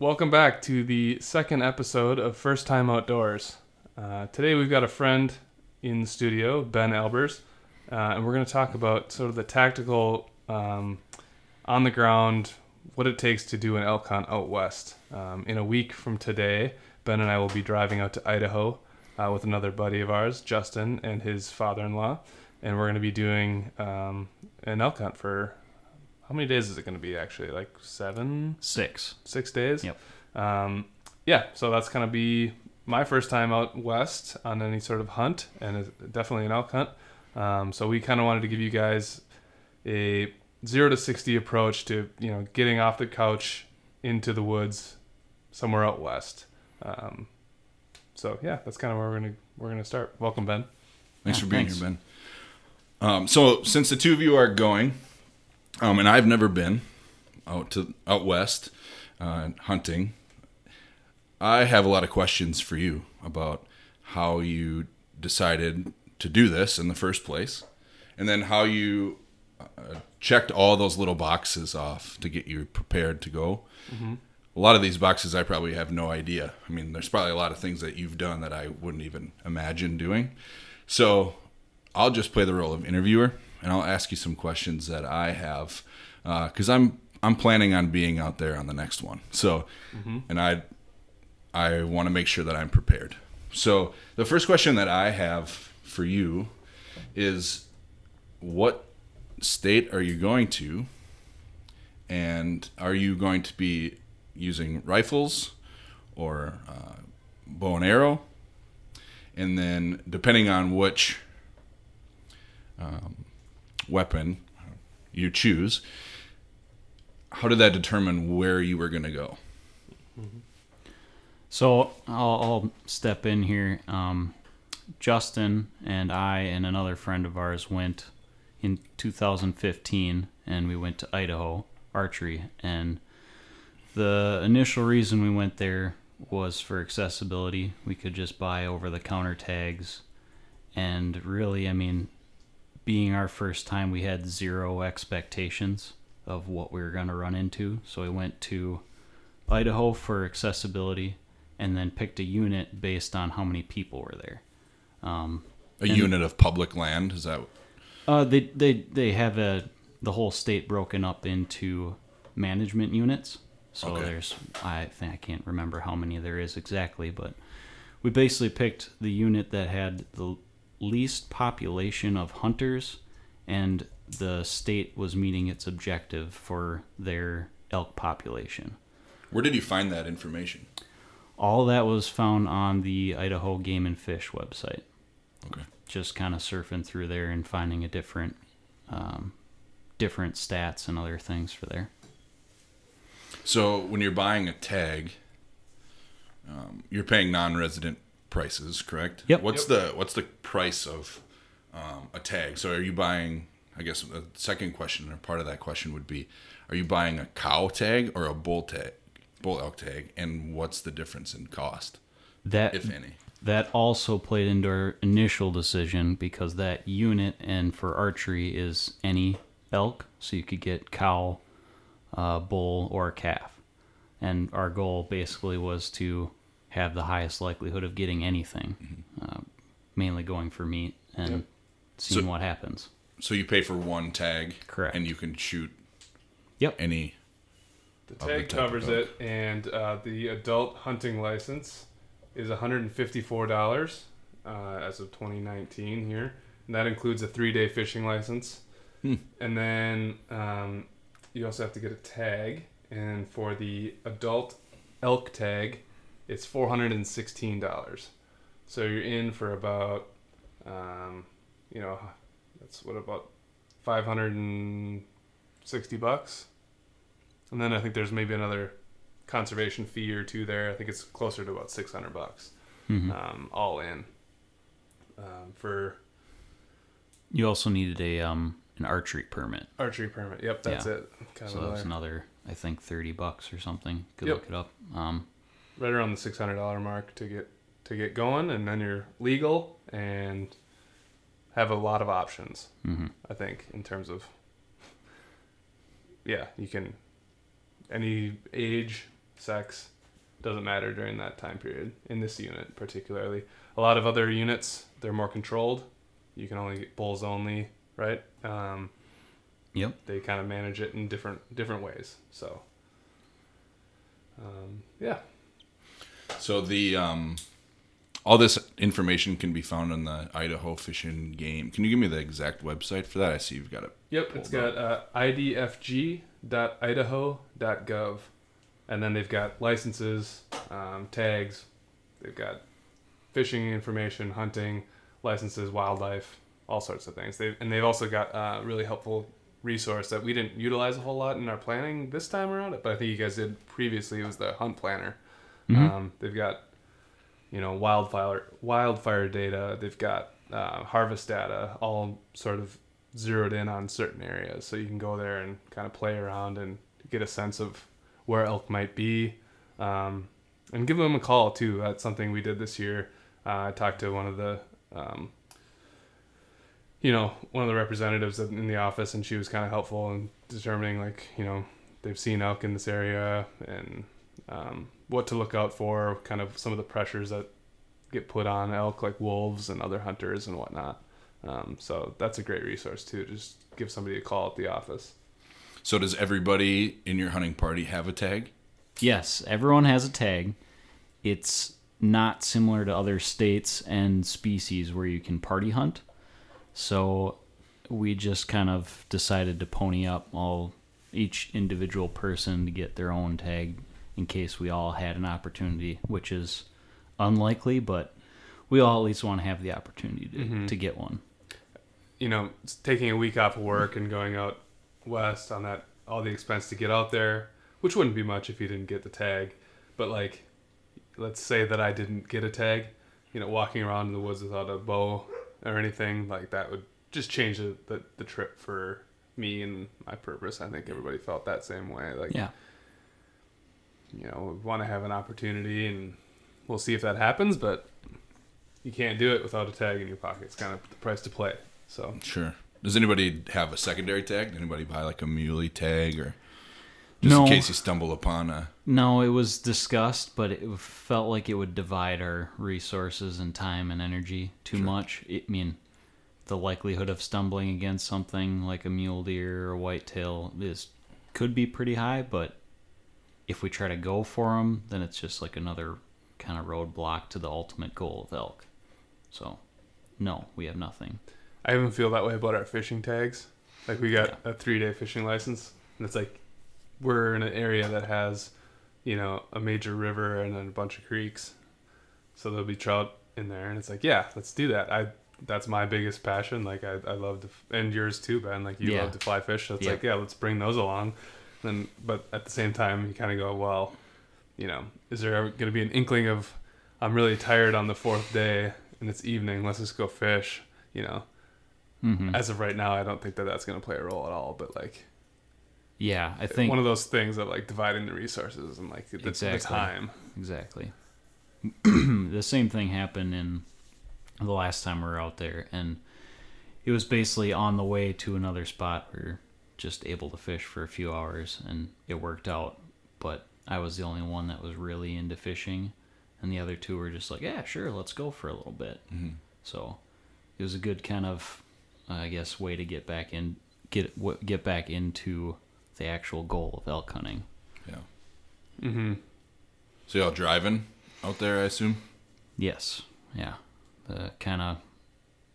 welcome back to the second episode of First Time Outdoors. Uh, today we've got a friend in the studio, Ben Albers, uh, and we're going to talk about sort of the tactical, um, on the ground, what it takes to do an elk hunt out west. Um, in a week from today, Ben and I will be driving out to Idaho uh, with another buddy of ours, Justin, and his father-in-law, and we're going to be doing um, an elk hunt for how many days is it going to be actually? Like seven, Six. six days. Yep. Um, yeah, so that's gonna be my first time out west on any sort of hunt, and it's definitely an elk hunt. Um, so we kind of wanted to give you guys a zero to sixty approach to you know getting off the couch into the woods somewhere out west. Um, so yeah, that's kind of where we're gonna we're gonna start. Welcome, Ben. Thanks Yeah, for being thanks. here, Ben. Um, so since the two of you are going, um, and I've never been out to out west uh, hunting, I have a lot of questions for you about how you decided to do this in the first place, and then how you uh, checked all those little boxes off to get you prepared to go. A lot of these boxes, I probably have no idea. I mean, there's probably a lot of things that you've done that I wouldn't even imagine doing. So I'll just play the role of interviewer, and I'll ask you some questions that I have, because I'm I'm planning on being out there on the next one. So, and I I want to make sure that I'm prepared. So the first question that I have for you is, what state are you going to, and are you going to be using rifles or uh, bow and arrow? And then, depending on which um, weapon you choose, how did that determine where you were going to go? So I'll, I'll step in here. Um, Justin and I and another friend of ours went in 2015, and we went to Idaho archery. And the initial reason we went there was for accessibility. We could just buy over-the-counter tags, and really, I mean, being our first time, we had zero expectations of what we were going to run into. So we went to Idaho for accessibility, and then picked a unit based on how many people were there. Um, A And- unit of public land? Is that uh, they they they have a the whole state broken up into management units. So Okay. there's I think I can't remember how many there is exactly, but we basically picked the unit that had the least population of hunters, and the state was meeting its objective for their elk population. where did you find that information? All that was found on the Idaho Game and Fish website. Okay. Just kind of surfing through there and finding a different, um, different stats and other things for there. So when you're buying a tag, um, you're paying non-resident prices, correct? Yep. What's the what's the price of um, a tag? So are you buying? I guess the second question or part of that question would be: Are you buying a cow tag or a bull tag, bull elk tag, and what's the difference in cost, That if any? that also played into our initial decision because that unit and for archery is any elk, so you could get cow, uh, bull, or calf. And our goal basically was to have the highest likelihood of getting anything, uh, mainly going for meat and Yep. seeing So- what happens. So you pay for one tag, Correct. and you can shoot Yep. any. The the tag type covers it, and uh, the adult hunting license is $154 uh, as of 2019 here. And that includes a three day fishing license. Hmm. And then um, you also have to get a tag. And for the adult elk tag, it's $416. So you're in for about, um, you know, that's what about 560 bucks. And then I think there's maybe another conservation fee or two there. I think it's closer to about 600 bucks, Mhm. um, all in. Um, for You also needed a um an archery permit, archery permit. Yep, that's Yeah. it. Kind so of that's another I think thirty bucks or something. Could Yep. look it up. Um, right around the six hundred dollar mark to get to get going, and then you're legal and have a lot of options. mhm. I think in terms of yeah, you can any age, sex, doesn't matter during that time period in this unit particularly. A lot of other units they're more controlled. You can only get bulls only, right? Um, Yep. they kind of manage it in different different ways. So, um, yeah, So the um, all this information can be found on the Idaho Fish and Game. Can you give me the exact website for that? I see you've got it. Yep, it's got uh, idfg.idaho.gov, and then they've got licenses, um, tags, they've got fishing information, hunting licenses, wildlife, all sorts of things. They and they've also got a really helpful resource that we didn't utilize a whole lot in our planning this time around, it, but I think you guys did previously. It was the hunt planner. Mhm. Um, they've got you know wildfire wildfire data. They've got uh, harvest data, all sort of zeroed in on certain areas, so you can go there and kind of play around and get a sense of where elk might be, um, and give them a call too. That's something we did this year. Uh, I talked to one of the um, you know one of the representatives in the office, and she was kind of helpful in determining like you know they've seen elk in this area and um, what to look out for, kind of some of the pressures that get put on elk, like wolves and other hunters and whatnot. Um, so that's a great resource too. Just give somebody a call at the office. So does everybody in your hunting party have a tag? Yes, everyone has a tag. It's not similar to other states and species where you can party hunt. So we just kind of decided to pony up all each individual person to get their own tag in case we all had an opportunity, which is unlikely, but we all at least want to have the opportunity to, Mhm. to get one. You know, taking a week off of work and going out west on that all the expense to get out there, which wouldn't be much if you didn't get the tag. But like, let's say that I didn't get a tag, you know, walking around in the woods without a bow or anything like that would just change the, the, the trip for me and my purpose. I think everybody felt that same way. Like, Yeah. You know, we want to have an opportunity and we'll see if that happens, but you can't do it without a tag in your pocket. It's kind of the price to play. So, Sure. Does anybody have a secondary tag? Did anybody buy like a muley tag or just No. in case you stumble upon a No, it was discussed, but it felt like it would divide our resources and time and energy too Sure. much. I mean, the likelihood of stumbling against something like a mule deer or a whitetail is could be pretty high, but if we try to go for them, then it's just like another kind of roadblock to the ultimate goal of elk. So, no, we have nothing. I even feel that way about our fishing tags. Like, we got a three day fishing license, and it's like we're in an area that has, you know, a major river and then a bunch of creeks. So there'll be trout in there, and it's like, yeah, let's do that. I that's my biggest passion. Like I, I love to, and yours too, Ben. Like you Yeah. love to fly fish. So it's Yeah. like, yeah, let's bring those along. Then, but at the same time, you kind of go, well, you know, is there going to be an inkling of, I'm really tired on the fourth day and it's evening. Let's just go fish. You know, hmm as of right now, I don't think that that's going to play a role at all. But like, Yeah, I think one of those things of like dividing the resources and like the, the time. Exactly. the same thing happened in the last time we were out there, and it was basically on the way to another spot. We were just able to fish for a few hours, and it worked out. But I was the only one that was really into fishing, and the other two were just like, "Yeah, sure, let's go for a little bit." Mhm. So it was a good kind of, I guess, way to get back in, get w- get back into the actual goal of elk hunting. yeah. Mm-hmm. So y'all driving out there, I assume? Yes. Yeah. The kind of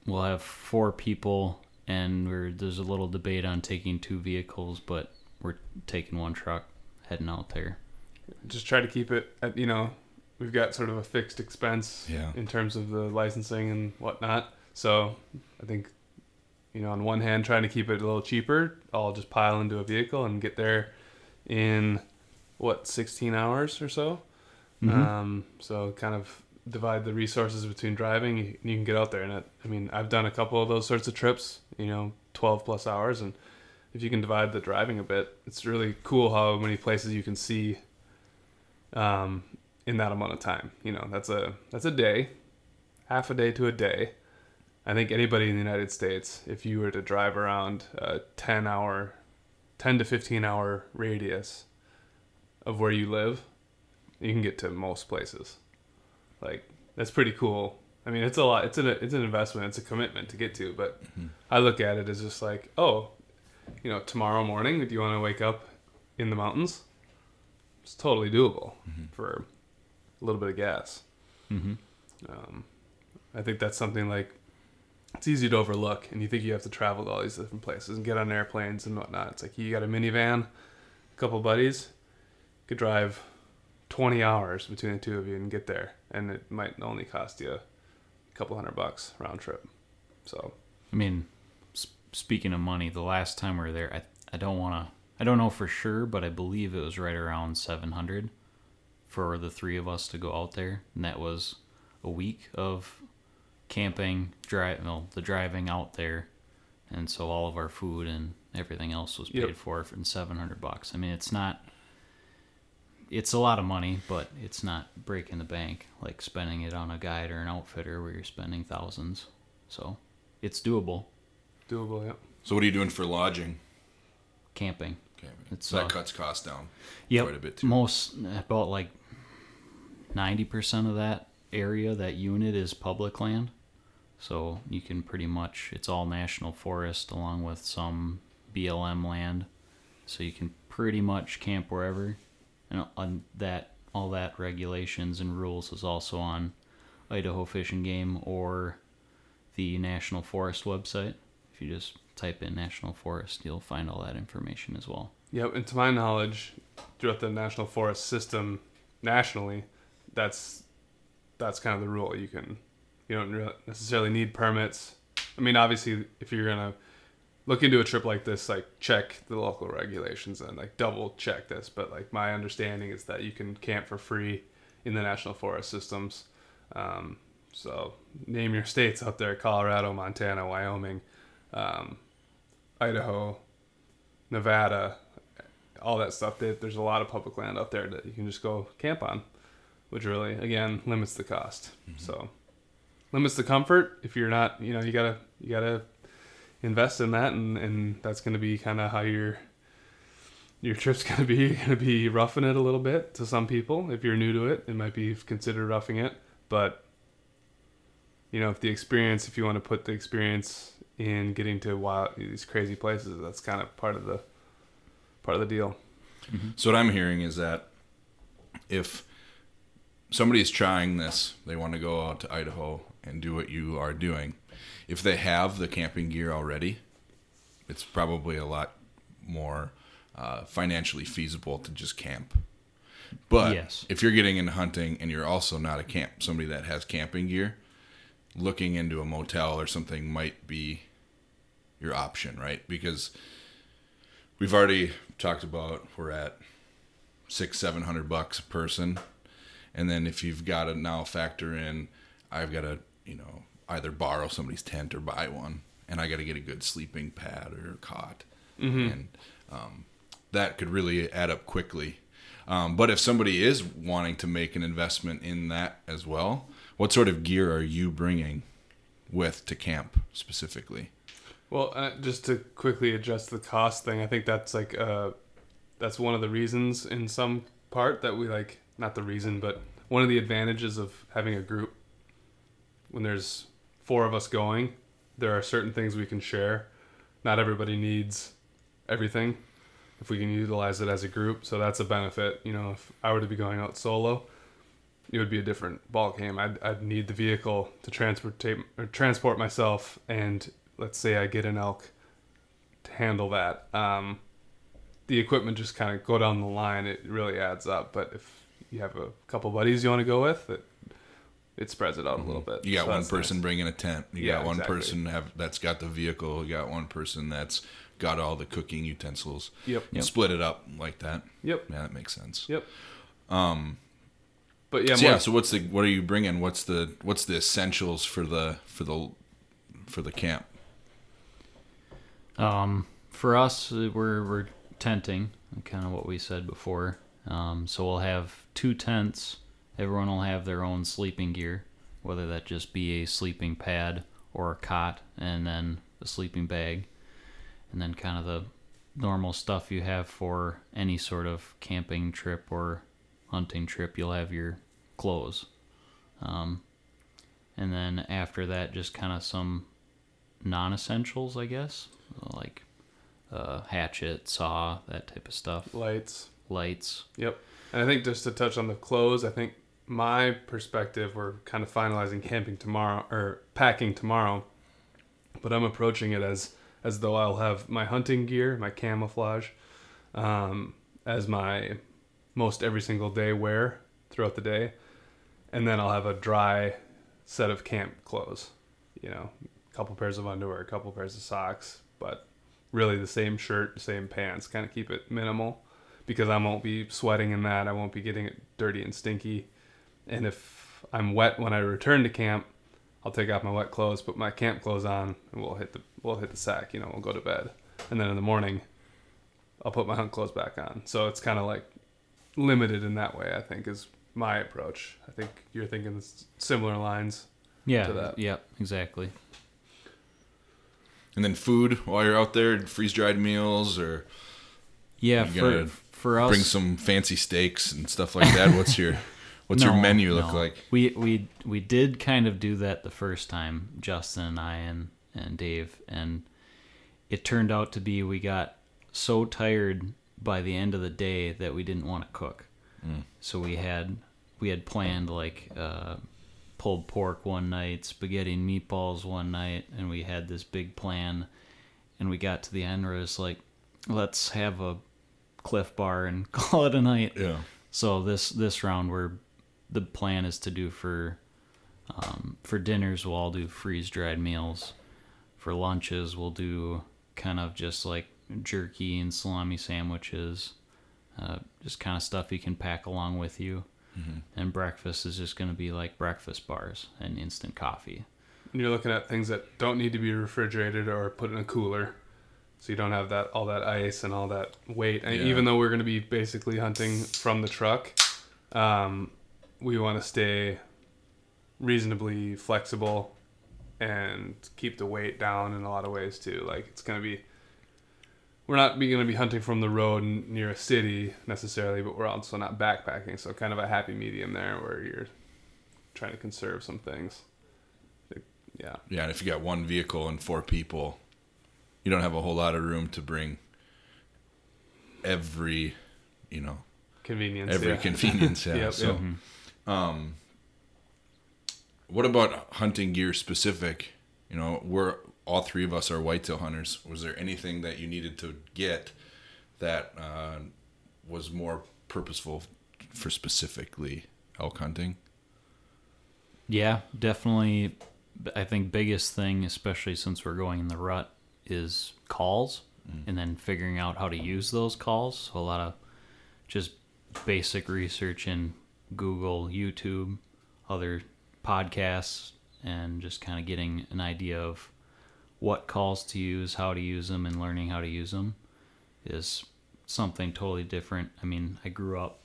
we'll have four people, and we're there's a little debate on taking two vehicles, but we're taking one truck heading out there. just try to keep it at you know we've got sort of a fixed expense Yeah. in terms of the licensing and whatnot so i think you know on one hand trying to keep it a little cheaper i'll just pile into a vehicle and get there in what 16 hours or so Mhm. um, so kind of divide the resources between driving you, you can get out there. And it, i mean i've done a couple of those sorts of trips you know 12 plus hours. And if you can divide the driving a bit it's really cool how many places you can see um, in that amount of time. You know that's a that's a day half a day to a day. I think anybody in the united states if you were to drive around a 10 hour 10 to 15 hour radius of where you live You can get to most places. Like that's pretty cool. I mean, it's a lot. It's an it's an investment. It's a commitment to get to. But I look at it as just like, oh, you know, tomorrow morning, do you want to wake up in the mountains? It's totally doable for a little bit of gas. Mm-hmm. Um, I think that's something like it's easy to overlook, and you think you have to travel to all these different places and get on airplanes and whatnot. It's like you got a minivan, a couple buddies, could drive 20 hours between the two of you and get there, and it might only cost you a couple hundred bucks round trip. So I mean, s- speaking of money, the last time we were there, I I don't want to. I don't know for sure, but I believe it was right around seven hundred for the three of us to go out there, and that was a week of camping, drive, well, the driving out there, and so all of our food and everything else was paid Yep. for in seven hundred bucks. I mean, it's not. It's a lot of money, but it's not breaking the bank like spending it on a guide or an outfitter where you're spending thousands. So, it's doable. doable, yeah. So what are you doing for lodging? Camping. Okay, It's, so that uh, cuts costs down Yep. quite a bit too. Most about like ninety percent of that area, that unit is public land. So you can pretty much it's all national forest along with some BLM land. So you can pretty much camp wherever. And on that all that regulations and rules is also on Idaho Fish and Game or the National Forest website. If you just type in National Forest, you'll find all that information as well. Yep, and to my knowledge, throughout the national forest system nationally, that's that's kind of the rule. You can you don't necessarily need permits. I mean, obviously, if you're gonna look into a trip like this, like check the local regulations and like double check this. But like my understanding is that you can camp for free in the national forest systems. Um, so name your states out there: Colorado, Montana, Wyoming, um, Idaho, Nevada, all that stuff. There- There's a lot of public land out there that you can just go camp on, which really, again, limits the cost. So, limits the comfort. If you're not, you know, you gotta you gotta invest in that, and and that's gonna be kind of how your your trip's gonna be. You're gonna be roughing it a little bit to some people. If you're new to it, it might be considered roughing it, but you know, if the experience, if you want to put the experience in getting to wild these crazy places, that's kind of part of the part of the deal. Mm-hmm. So what I'm hearing is that if somebody's trying this, they want to go out to Idaho and do what you are doing. If they have the camping gear already, it's probably a lot more uh, financially feasible to just camp. But Yes. if you're getting into hunting and you're also not a camp somebody that has camping gear, looking into a motel or something might be your option, right? Because we've already talked about we're at six, seven hundred bucks a person, and then if you've got to now factor in, I've got to you know either borrow somebody's tent or buy one, and I got to get a good sleeping pad or cot, and um, that could really add up quickly. Um, but if somebody is wanting to make an investment in that as well, what sort of gear are you bringing with to camp specifically? Well, uh, just to quickly address the cost thing, I think that's like uh, that's one of the reasons in some part that we like not the reason, but one of the advantages of having a group. When there's four of us going, there are certain things we can share. Not everybody needs everything. If we can utilize it as a group, so that's a benefit. You know, if I were to be going out solo, it would be a different ball game. I'd, I'd need the vehicle to transport or transport myself, and let's say I get an elk to handle that. Um, the equipment just kind of go down the line. It really adds up. But if you have a couple buddies you want to go with, it it spreads it out a little bit. You got So one person nice. bringing a tent. You Yeah, got one exactly. person have that's got the vehicle. You got one person that's got all the cooking utensils. Yep. You Split it up like that. Yep. Yeah, that makes sense. Yep. Um. But yeah, So, more, yeah. So what's the what are you bringing? What's the what's the essentials for the for the for the camp? Um, for us, we're we're tenting, kind of what we said before. Um, so we'll have two tents. Everyone will have their own sleeping gear, whether that just be a sleeping pad or a cot, and then a sleeping bag, and then kind of the normal stuff you have for any sort of camping trip or hunting trip, you'll have your clothes. Um, and then after that, just kind of some non essentials, I guess, like uh, hatchet, saw, that type of stuff, Lights. lights. Yep. And I think just to touch on the clothes, I think my perspective, we're kind of finalizing camping tomorrow or packing tomorrow, but I'm approaching it as as though I'll have my hunting gear, my camouflage, um, as my most every single day wear throughout the day, and then I'll have a dry set of camp clothes. You know, a couple pairs of underwear, a couple pairs of socks, but really the same shirt, same pants. Kind of keep it minimal because I won't be sweating in that. I won't be getting it dirty and stinky. And if I'm wet when I return to camp, I'll take off my wet clothes, put my camp clothes on, and we'll hit the we'll hit the sack. You know, we'll go to bed, and then in the morning, I'll put my hunt clothes back on. So it's kind of like limited in that way. I think is my approach. I think you're thinking similar lines. Yeah. To that. Yep. Exactly. And then food while you're out there, freeze dried meals or Yeah. You For for us, bring some fancy steaks and stuff like that. What's your what's your menu look no. like? We we we did kind of do that the first time, Justin and I and and Dave, and it turned out to be we got so tired by the end of the day that we didn't want to cook. So we had we had planned like uh, pulled pork one night, spaghetti and meatballs one night, and we had this big plan. And we got to the end where it was like, let's have a Clif Bar and call it a night. Yeah. So this this round, we're the plan is to do for um, for dinners. We'll all do freeze dried meals. For lunches, we'll do kind of just like jerky and salami sandwiches, uh, just kind of stuff you can pack along with you. And breakfast is just going to be like breakfast bars and instant coffee. And you're looking at things that don't need to be refrigerated or put in a cooler, so you don't have that all that ice and all that weight. And Yeah. even though we're going to be basically hunting from the truck, um, we want to stay reasonably flexible and keep the weight down in a lot of ways too. Like it's going to be. We're not going to be hunting from the road near a city necessarily, but we're also not backpacking. So kind of a happy medium there, where you're trying to conserve some things. Yeah. Yeah, and if you got one vehicle and four people, you don't have a whole lot of room to bring every, you know, convenience. every yeah. convenience. Yeah. Yep, so, yep. Um, what about hunting gear specific? You know, we're all three of us are whitetail hunters. Was there anything that you needed to get that uh, was more purposeful for specifically elk hunting? Yeah, definitely. I think biggest thing, especially since we're going in the rut, is calls, and then figuring out how to use those calls. So a lot of just basic research in Google, YouTube, other podcasts, and just kind of getting an idea of what calls to use, how to use them, and learning how to use them is something totally different. I mean, I grew up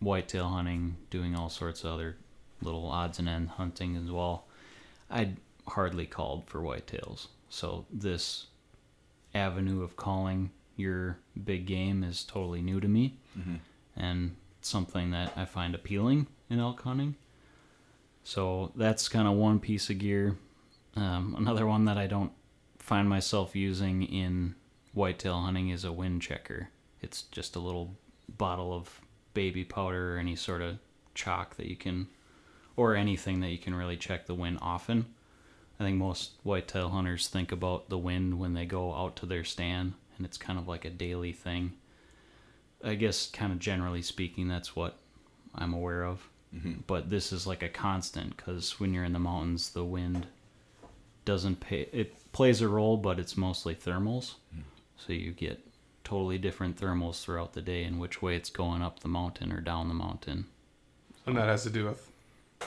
whitetail hunting, doing all sorts of other little odds and end hunting as well. I'd hardly called for whitetails. So this avenue of calling your big game is totally new to me mm-hmm. and something that I find appealing in elk hunting. So that's kind of one piece of gear. Um, another one that I don't find myself using in whitetail hunting is a wind checker. It's just a little bottle of baby powder or any sort of chalk that you can, or anything that you can really check the wind often. I think most whitetail hunters think about the wind when they go out to their stand, and it's kind of like a daily thing. I guess, kind of generally speaking, that's what I'm aware of. Mm-hmm. But this is like a constant because when you're in the mountains, the wind doesn't pay. It plays a role, but it's mostly thermals. Hmm. So you get totally different thermals throughout the day and which way it's going up the mountain or down the mountain. And that has to do with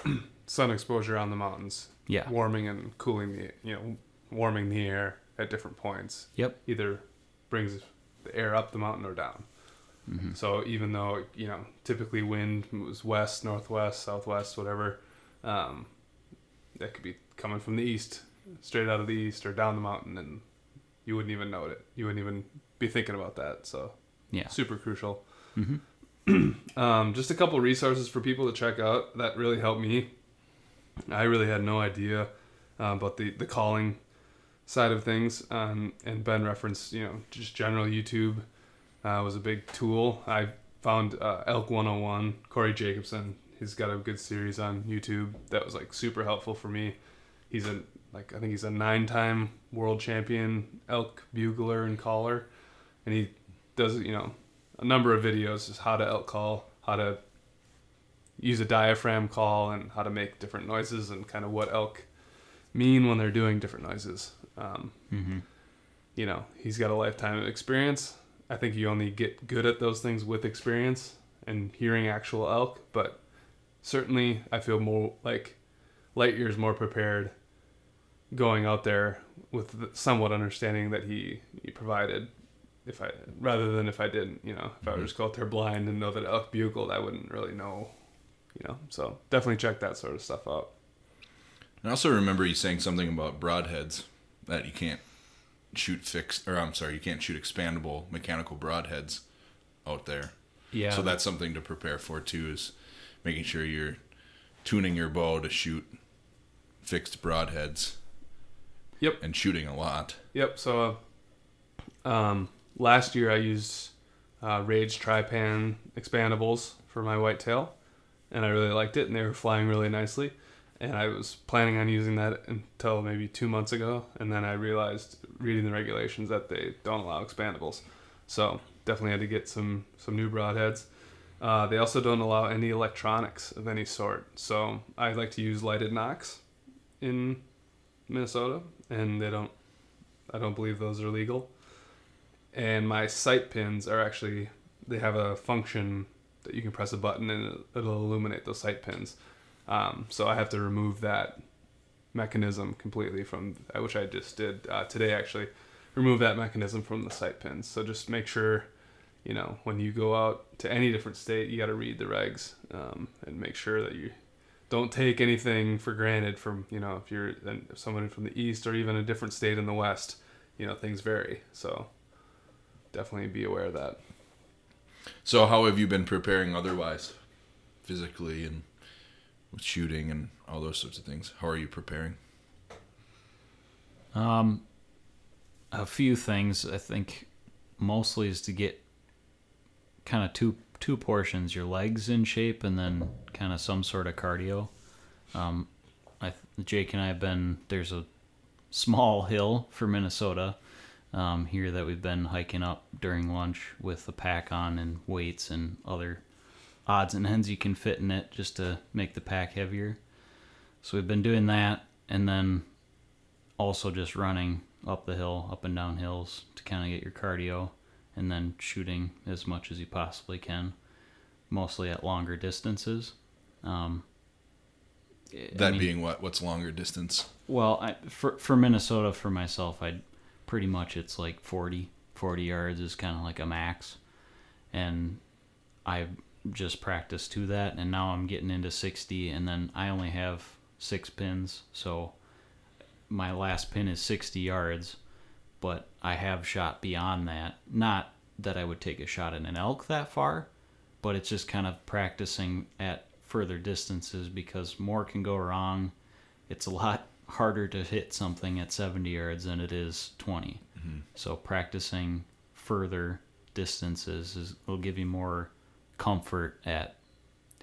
sun exposure on the mountains. Yeah. Warming and cooling the, you know, warming the air at different points. Yep. Either brings the air up the mountain or down. Mm-hmm. So even though, you know, typically wind was west, northwest, southwest, whatever, um, that could be coming from the east, straight out of the east or down the mountain, and you wouldn't even know it. You wouldn't even be thinking about that. So Yeah. super crucial. Mhm. um, just a couple resources for people to check out that really helped me. I really had no idea uh, about the the calling side of things, um, and Ben referenced you know just general YouTube uh, was a big tool. I found uh, Elk 101, Corey Jacobson. He's got a good series on YouTube that was like super helpful for me. He's a like I think he's a nine-time world champion elk bugler and caller, and he does you know a number of videos is how to elk call, how to use a diaphragm call, and how to make different noises and kind of what elk mean when they're doing different noises. Um, Mm-hmm. you know, he's got a lifetime of experience. I think you only get good at those things with experience and hearing actual elk, but certainly I feel more like light years more prepared going out there with somewhat understanding that he, he provided if I rather than if I didn't, you know, if I Mhm. were just go out there blind and know that elk bugled, I wouldn't really know, you know. So definitely check that sort of stuff out. I also remember you saying something about broadheads that you can't shoot fixed, or I'm sorry, you can't shoot expandable mechanical broadheads out there. Yeah. So that's something to prepare for too. Is making sure you're tuning your bow to shoot fixed broadheads. Yep. And shooting a lot. Yep. So, uh, um, last year I used uh, Rage Trypan expandables for my whitetail, and I really liked it, and they were flying really nicely. And I was planning on using that until maybe two months ago, and then I realized reading the regulations that they don't allow expandables. So definitely had to get some some new broadheads. Uh, they also don't allow any electronics of any sort. So I like to use lighted nocks in Minnesota, and they don't. I don't believe those are legal. And my sight pins are actually they have a function that you can press a button and it'll illuminate those sight pins. Um, so I have to remove that mechanism completely from which I just did uh, today actually remove that mechanism from the sight pins. So just make sure you know when you go out to any different state you got to read the regs um, and make sure that you don't take anything for granted from you know if you're an- someone from the east or even a different state in the west you know things vary so definitely be aware of that So how have you been preparing otherwise, physically and with shooting and all those sorts of things? How are you preparing? Um, a few things I think mostly is to get kind of two two portions: your legs in shape, and then kind of some sort of cardio. Um, I Jake and I have been there's a small hill for Minnesota um, here that we've been hiking up during lunch with a pack on and weights and other odds and ends you can fit in it just to make the pack heavier. So we've been doing that, and then also just running up the hill, up and down hills to kind of get your cardio, and then shooting as much as you possibly can, mostly at longer distances. Um, I That mean- being what? What's longer distance? well, I, for for Minnesota, for myself, I pretty much it's like 40, 40 yards is kind of like a max, and I just practice to that, and now I'm getting into sixty, and then I only have six pins, so my last pin is sixty yards, but I have shot beyond that. Not that I would take a shot at an elk that far, but it's just kind of practicing at further distances because more can go wrong. It's a lot harder to hit something at 70 yards than it is 20. Mm-hmm. So practicing further distances is, will give you more comfort at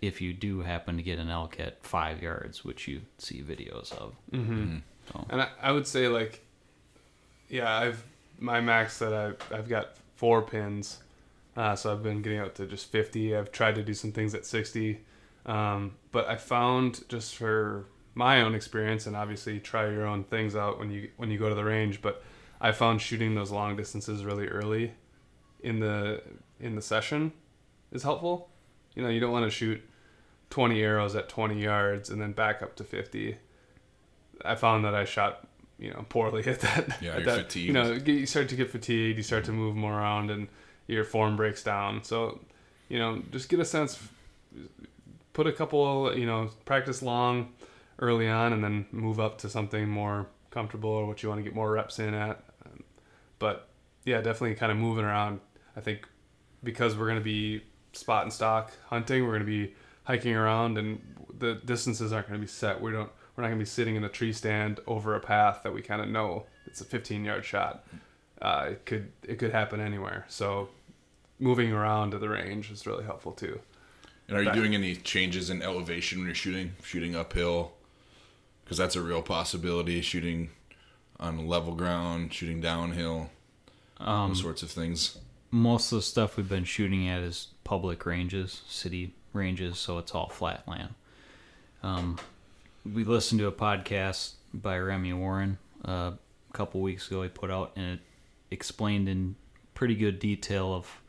if you do happen to get an elk at five yards, which you see videos of. mm-hmm. So and I, I would say like yeah i've my max that i've, I've got four pins uh, so i've been getting out to just 50 i've tried to do some things at 60 um, but i found just for my own experience and obviously try your own things out when you when you go to the range but i found shooting those long distances really early in the in the session is helpful you know you don't want to shoot 20 arrows at 20 yards and then back up to 50 I found that I shot, you know, poorly at that. Yeah, at that, fatigued. You know, you start to get fatigued. You start to move more around, and your form breaks down. So, you know, just get a sense. Put a couple, you know, practice long early on, and then move up to something more comfortable or what you want to get more reps in at. But yeah, definitely kind of moving around. I think because we're going to be spot and stalk hunting. We're going to be hiking around, and the distances aren't going to be set. We don't. We're not going to be sitting in a tree stand over a path that we kind of know it's a 15 yard shot. Uh, it could it could happen anywhere. So moving around to the range is really helpful too. And are you Back- doing any changes in elevation when you're shooting? Shooting uphill? Because that's a real possibility. Shooting on level ground, shooting downhill, Um, those sorts of things. Most of the stuff we've been shooting at is public ranges, city ranges, so it's all flat land. Um, we listened to a podcast by Remy Warren uh, a couple weeks ago. He put out and it explained in pretty good detail of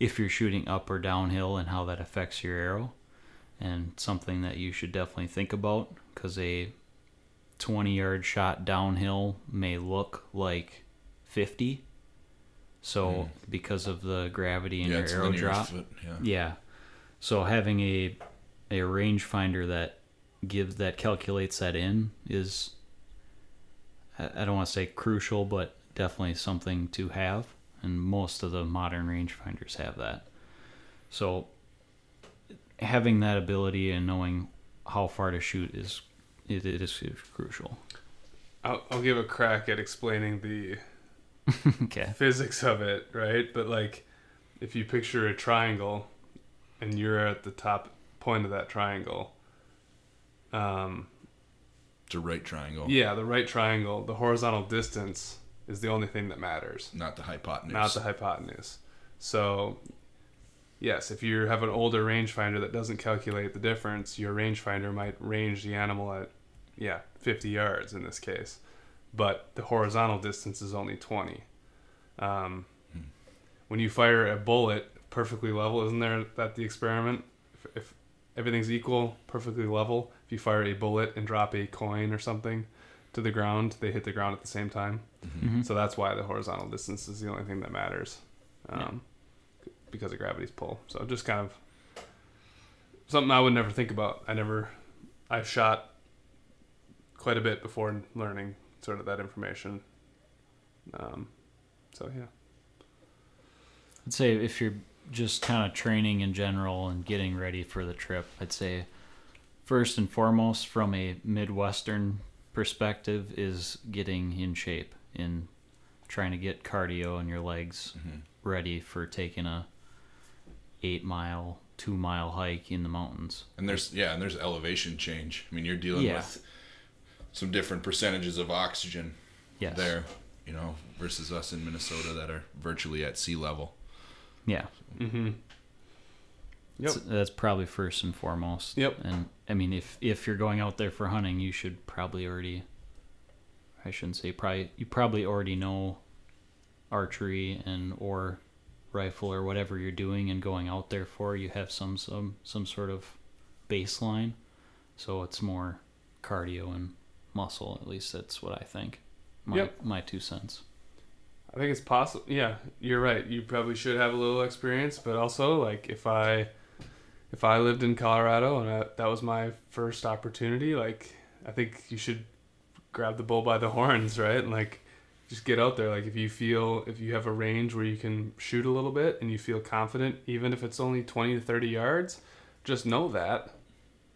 if you're shooting up or downhill and how that affects your arrow, and something that you should definitely think about because a 20 yard shot downhill may look like 50 so hmm. because of the gravity in yeah, your it's arrow drop, foot. Yeah. yeah. So having a a rangefinder that gives that calculates that in is I I don't want to say crucial, but definitely something to have. And most of the modern rangefinders have that. So having that ability and knowing how far to shoot is it, it is crucial. I'll, I'll give a crack at explaining the okay. physics of it, right? But like, if you picture a triangle, and you're at the top point of that triangle, um, It's a right triangle, yeah, the right triangle, the horizontal distance is the only thing that matters, not the hypotenuse. not the hypotenuse. So, yes, if you have an older rangefinder that doesn't calculate the difference, your rangefinder might range the animal at, yeah, 50 yards in this case, but the horizontal distance is only 20. Um, when you fire a bullet perfectly level, isn't there that the experiment? If, if everything's equal, perfectly level, if you fire a bullet and drop a coin or something to the ground, they hit the ground at the same time. Mhm. So that's why the horizontal distance is the only thing that matters, um, because of gravity's pull. So just kind of something I would never think about. I never, I've shot quite a bit before learning sort of that information. Um, so yeah, I'd say if you're just kind of training in general and getting ready for the trip, I'd say first and foremost from a Midwestern perspective is getting in shape in trying to get cardio in your legs Mhm. ready for taking a eight mile, two mile hike in the mountains. And there's yeah, and there's elevation change. I mean, you're dealing Yeah. with some different percentages of oxygen Yes. there, you know, versus us in Minnesota that are virtually at sea level. Yeah. mm-hmm. Yep. So that's probably first and foremost. Yep. And I mean, if if you're going out there for hunting, you should probably already. I shouldn't say probably. You probably already know archery and or rifle or whatever you're doing and going out there for. You have some some some sort of baseline, so it's more cardio and muscle. At least that's what I think. My Yep. my two cents. I think it's possible. Yeah, you're right. You probably should have a little experience, but also like if I if I lived in Colorado and I, that was my first opportunity, like I think you should grab the bull by the horns, right? And like just get out there. Like if you feel if you have a range where you can shoot a little bit and you feel confident, even if it's only 20 to 30 yards, just know that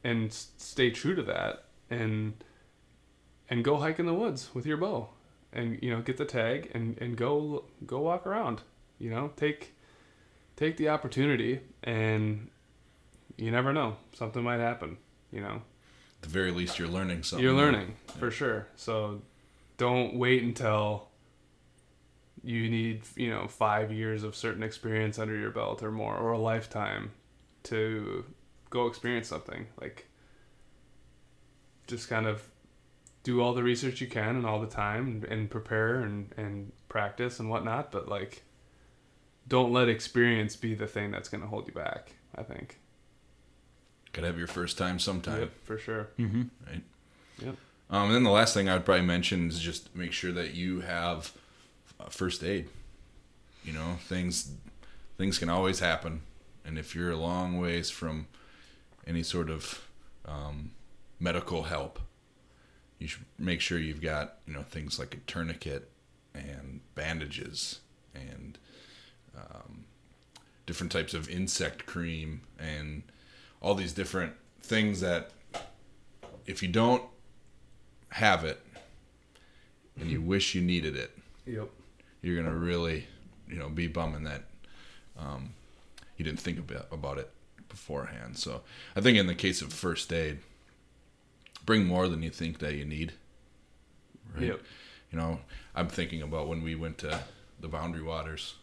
and stay true to that and and go hike in the woods with your bow. And you know get the tag and and go go walk around you know? Take take the opportunity and you never know. Something might happen you know? At the very least, you're learning something. you're learning for sure. So don't wait until you need you know five years of certain experience under your belt or more or a lifetime to go experience something. Like just kind of do all the research you can and all the time and, and prepare and, and practice and whatnot but like don't let experience be the thing that's going to hold you back i think Gotta have your first time sometime. Yep, for sure Mm-hmm. Right. Yep. Um, and then the last thing I would probably mention is just make sure that you have uh, first aid. You know, things things can always happen, and if you're a long ways from any sort of um, medical help, you should make sure you've got you know things like a tourniquet and bandages and um, different types of insect cream and all these different things that if you don't have it and you wish you needed it, Yep. you're gonna really, you know, be bumming that um, you didn't think about about it beforehand. So I think in the case of first aid, bring more than you think that you need. Right? Yep. You know, I'm thinking about when we went to the Boundary Waters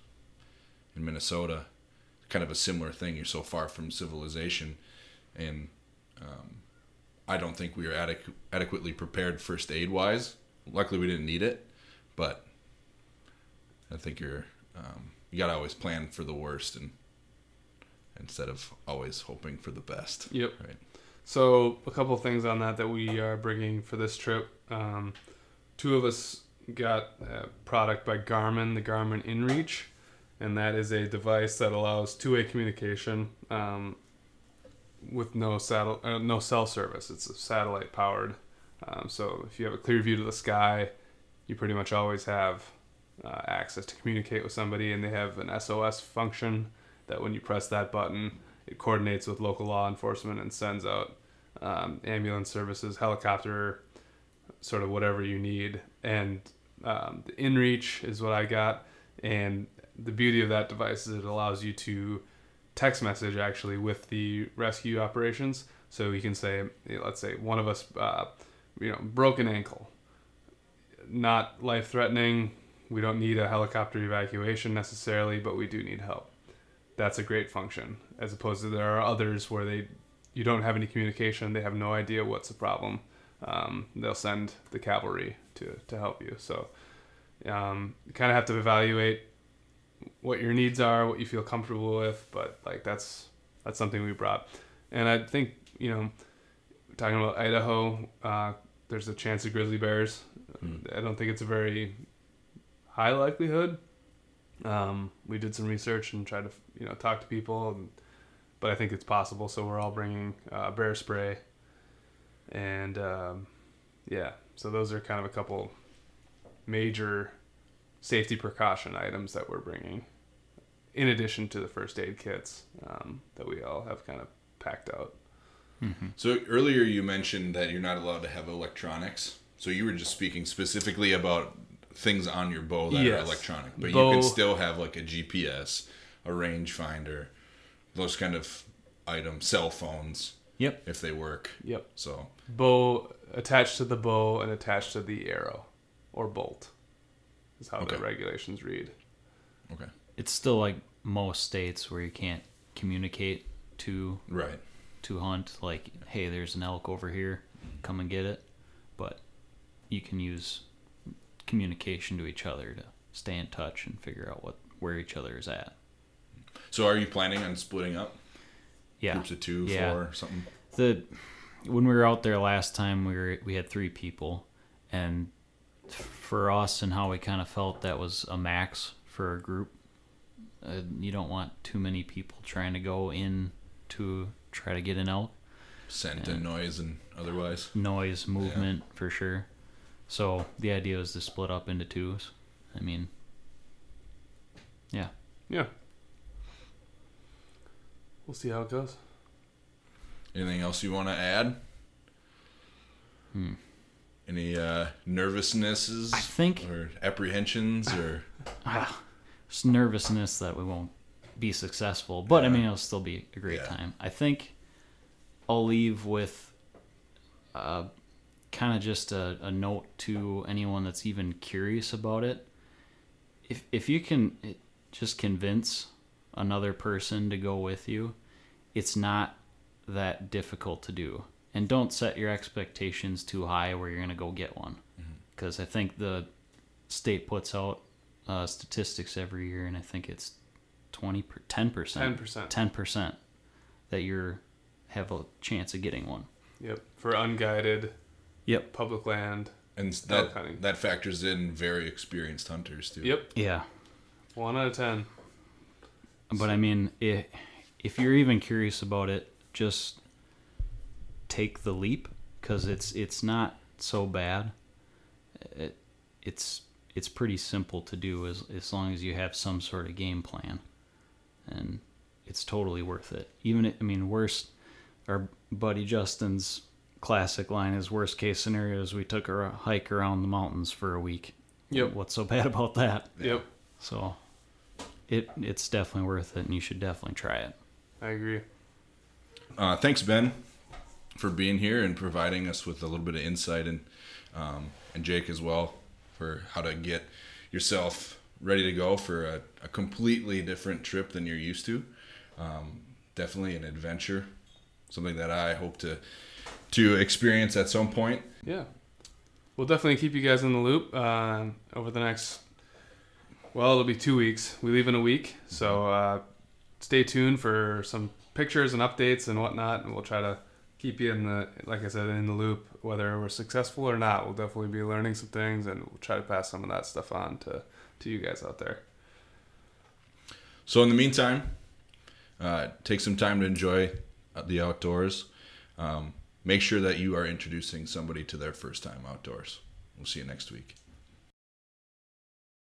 in Minnesota, kind of a similar thing. You're so far from civilization, and um, I don't think we were adequ- adequately prepared first aid wise. Luckily, we didn't need it, but I think you're um, you gotta always plan for the worst and instead of always hoping for the best. Yep. Right. So a couple things on that that we are bringing for this trip. Um, two of us got a product by Garmin, the Garmin InReach, and that is a device that allows two-way communication um, with no satel- uh, no cell service. It's satellite powered. Um, so if you have a clear view to the sky, you pretty much always have uh, access to communicate with somebody, and they have an SOS function that when you press that button, it coordinates with local law enforcement and sends out um, ambulance services, helicopter, sort of whatever you need. And um, the InReach is what I got, and the beauty of that device is it allows you to text message actually with the rescue operations. So you can say, let's say one of us, uh, you know, broken ankle, not life threatening. We don't need a helicopter evacuation necessarily, but we do need help. That's a great function, as opposed to there are others where they, you don't have any communication. They have no idea what's the problem. Um, they'll send the cavalry to to help you. So, um, you kind of have to evaluate what your needs are, what you feel comfortable with. But like that's that's something we brought, and I think you know, talking about Idaho, uh, there's a chance of grizzly bears. Hmm. I don't think it's a very high likelihood. Um, we did some research and tried to you know talk to people, and, but I think it's possible. So we're all bringing uh, bear spray, and um, yeah, so those are kind of a couple major safety precaution items that we're bringing, in addition to the first aid kits um, that we all have kind of packed out. So earlier you mentioned that you're not allowed to have electronics. So you were just speaking specifically about things on your bow that are electronic, but Bow- you can still have like a GPS, a rangefinder, those kind of items, cell phones Yep. if they work. Yep. So bow attached to the bow and attached to the arrow or bolt is how Okay. the regulations read. okay, It's still like most states where you can't communicate to right. to hunt. Like, hey, there's an elk over here, come and get it. But you can use communication to each other to stay in touch and figure out what where each other is at. So are you planning on splitting up Yeah. groups of two, Yeah. four, something? the when we were out there last time we were we had three people and for us and how we kind of felt that was a max for a group uh, you don't want too many people trying to go in to try to get an elk Scent and noise and otherwise. noise movement for sure so the idea was to split up into twos i mean yeah Yeah. We'll see how it goes. Anything else you want to add? Hmm. Any uh, nervousnesses i think or apprehensions or ah, just nervousness that we won't be successful, but I mean it'll still be a great Yeah. time. I think I'll leave with uh, kind of just a, a note to anyone that's even curious about it. If if you can eh, just convince another person to go with you, it's not that difficult to do. And don't set your expectations too high where you're going to go get one. Because I think the state puts out uh, statistics every year, and I think it's 20 per, 10%. 10%. 10% that you're have a chance of getting one. Yep. For unguided Yep. public land. and that hunting. that factors in very experienced hunters too. Yep. Yeah. One out of ten. But I mean, i if you're even curious about it, just take the leap because it's it's not so bad. It, it's it's pretty simple to do as as long as you have some sort of game plan, and it's totally worth it. Even i- I mean, worst our buddy Justin's classic line is worst case scenario is we took a hike around the mountains for a week. Yep. What's so bad about that? Yep. So it it's definitely worth it and you should definitely try it. I agree. Uh, thanks, Ben, for being here and providing us with a little bit of insight, and um, and Jake as well for how to get yourself ready to go for a, a completely different trip than you're used to. Um, definitely an adventure, something that I hope to to experience at some point. Yeah. We'll definitely keep you guys in the loop uh, over the next, well, it'll be two weeks. We leave in a week. So uh, stay tuned for some pictures and updates and whatnot. And we'll try to keep you in the, like I said, in the loop. Whether we're successful or not, we'll definitely be learning some things and we'll try to pass some of that stuff on to, to you guys out there. So in the meantime, uh, take some time to enjoy the outdoors. Um, make sure that you are introducing somebody to their first time outdoors. We'll see you next week.